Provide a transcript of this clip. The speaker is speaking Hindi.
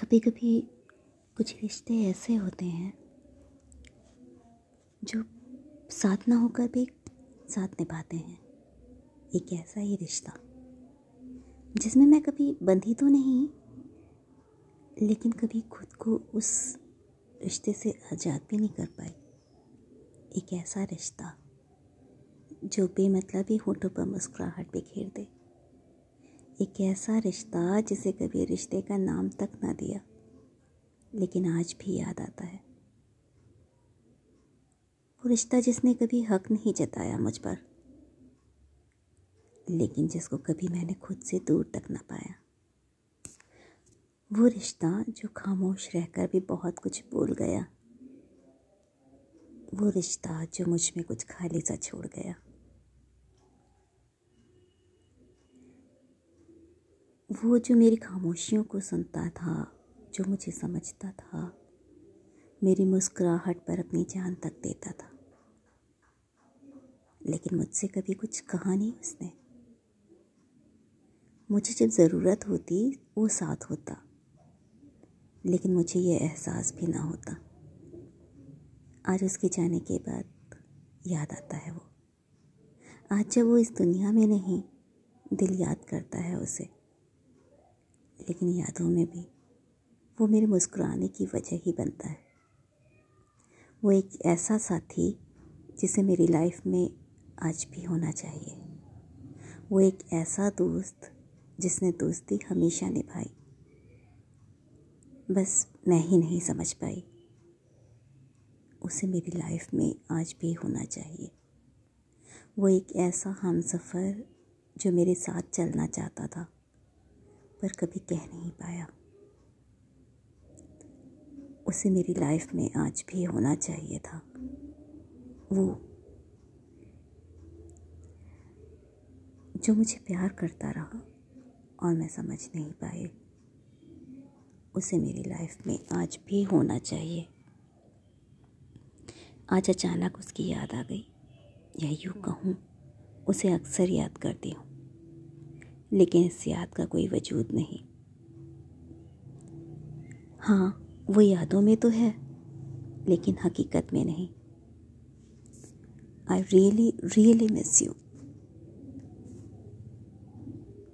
कभी कभी कुछ रिश्ते ऐसे होते हैं, जो साथ ना होकर भी साथ निभाते हैं। एक ऐसा ही रिश्ता, जिसमें मैं कभी बंधी तो नहीं, लेकिन कभी खुद को उस रिश्ते से आज़ाद भी नहीं कर पाई। एक ऐसा रिश्ता, जो बेमतलबी होठों पर मुस्कुराहट बिखेर दे। एक ऐसा रिश्ता जिसे कभी रिश्ते का नाम तक ना दिया, लेकिन आज भी याद आता है। वो रिश्ता जिसने कभी हक नहीं जताया मुझ पर, लेकिन जिसको कभी मैंने खुद से दूर तक ना पाया। वो रिश्ता जो खामोश रहकर भी बहुत कुछ बोल गया, वो रिश्ता जो मुझमें कुछ खाली सा छोड़ गया। वो जो मेरी खामोशियों को सुनता था, जो मुझे समझता था, मेरी मुस्कुराहट पर अपनी जान तक देता था। लेकिन मुझसे कभी कुछ कहा नहीं उसने। मुझे जब ज़रूरत होती, वो साथ होता। लेकिन मुझे ये एहसास भी ना होता। आज उसके जाने के बाद याद आता है वो। आज जब वो इस दुनिया में नहीं, दिल याद करता है उसे। लेकिन यादों में भी वो मेरे मुस्कुराने की वजह ही बनता है। वो एक ऐसा साथी जिसे मेरी लाइफ में आज भी होना चाहिए। वो एक ऐसा दोस्त जिसने दोस्ती हमेशा निभाई। बस मैं ही नहीं समझ पाई। उसे मेरी लाइफ में आज भी होना चाहिए। वो एक ऐसा हम सफ़र जो मेरे साथ चलना चाहता था। पर कभी कह नहीं पाया। उसे मेरी लाइफ में आज भी होना चाहिए था। वो जो मुझे प्यार करता रहा और मैं समझ नहीं पाई, उसे मेरी लाइफ में आज भी होना चाहिए। आज अचानक उसकी याद आ गई। या यूँ कहूँ, उसे अक्सर याद करती हूँ। लेकिन इस याद का कोई वजूद नहीं। हाँ वो यादों में तो है, लेकिन हकीकत में नहीं। I really really miss you